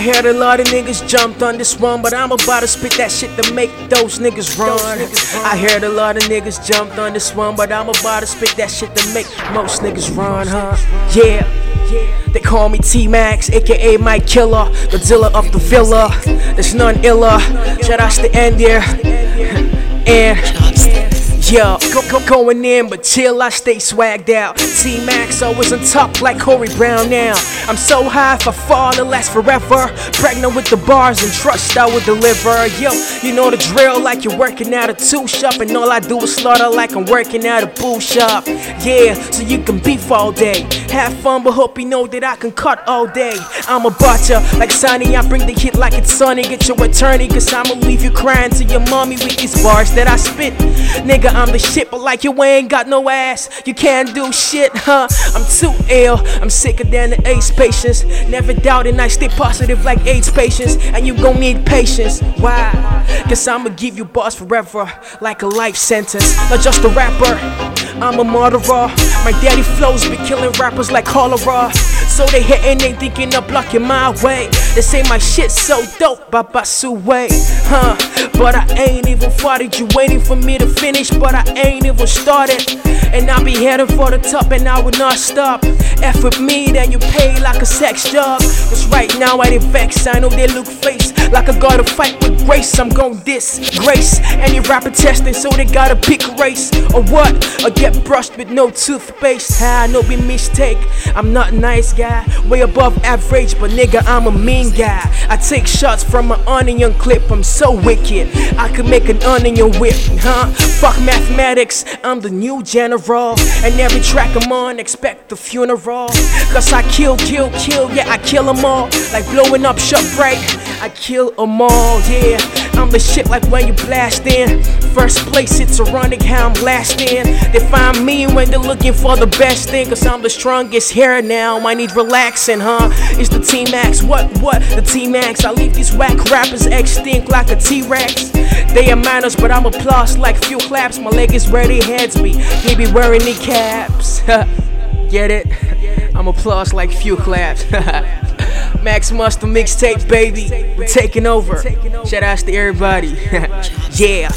I heard a lot of niggas jumped on this one, but I'm about to spit that shit to make those niggas run. I heard a lot of niggas jumped on this one, but I'm about to spit that shit to make most niggas run, huh? Yeah. They call me T Max, aka Mike Killer, Godzilla of the Villa. There's none iller. Shout outs to end there. And yeah, go, go, going in, but chill, I stay swagged out. T Max always on top like Corey Brown now. I'm so high, if I fall, it lasts forever. Pregnant with the bars and trust I will deliver. Yo, you know the drill, like you're working at a two shop, and all I do is slaughter like I'm working at a boo shop. Yeah, so you can beef all day. Have fun, but hope you know that I can cut all day. I'm a butcher, like Sonny, I bring the hit like it's sunny. Get your attorney, cause I'ma leave you crying to your mommy with these bars that I spit. Nigga, I'm the shit, but like you ain't got no ass, you can't do shit, huh? I'm too ill, I'm sicker than the AIDS patients. Never doubting I stay positive like AIDS patients, and you gon' need patience. Why? Cause I'ma give you bars forever, like a life sentence. Not just a rapper, I'm a murderer. My daddy flows be killing rappers like cholera. So they hating, they thinking of blocking my way. They say my shit so dope, Baba Suwe, huh? But I ain't even farted. You waiting for me to finish, but I ain't even started. And I be heading for the top, and I will not stop. F with me, then you pay like a sex job. Cause right now I did vex, I know they look face like I gotta fight with grace. I'm gon' disgrace any rapper testing, so they gotta pick a race or what? Or get brushed with no toothpaste. Ah, no be mistake. I'm not nice guy, way above average, but nigga, I'm a mean guy. I take shots from an onion clip, I'm so wicked. I could make an onion whip, huh? Fuck mathematics, I'm the new general. And every track I'm on, expect the funeral. Cause I kill, kill, kill, yeah, I kill them all. Like blowing up shop right, I kill them all, yeah. I'm the shit like when you blast in. First place, it's ironic how I'm blasting. They find me when they're looking for the best thing. Cause I'm the strongest here now. I need relaxing, huh? It's the T Max. What, what? The T Max. I leave these whack rappers extinct like a T Rex. They are manners, but I'm applause like few claps. My leg is their heads be. They be wearing knee caps. Get it? I'm applause like few claps. Max Muster mixtape, baby. We're taking over. Shout outs to everybody. yeah.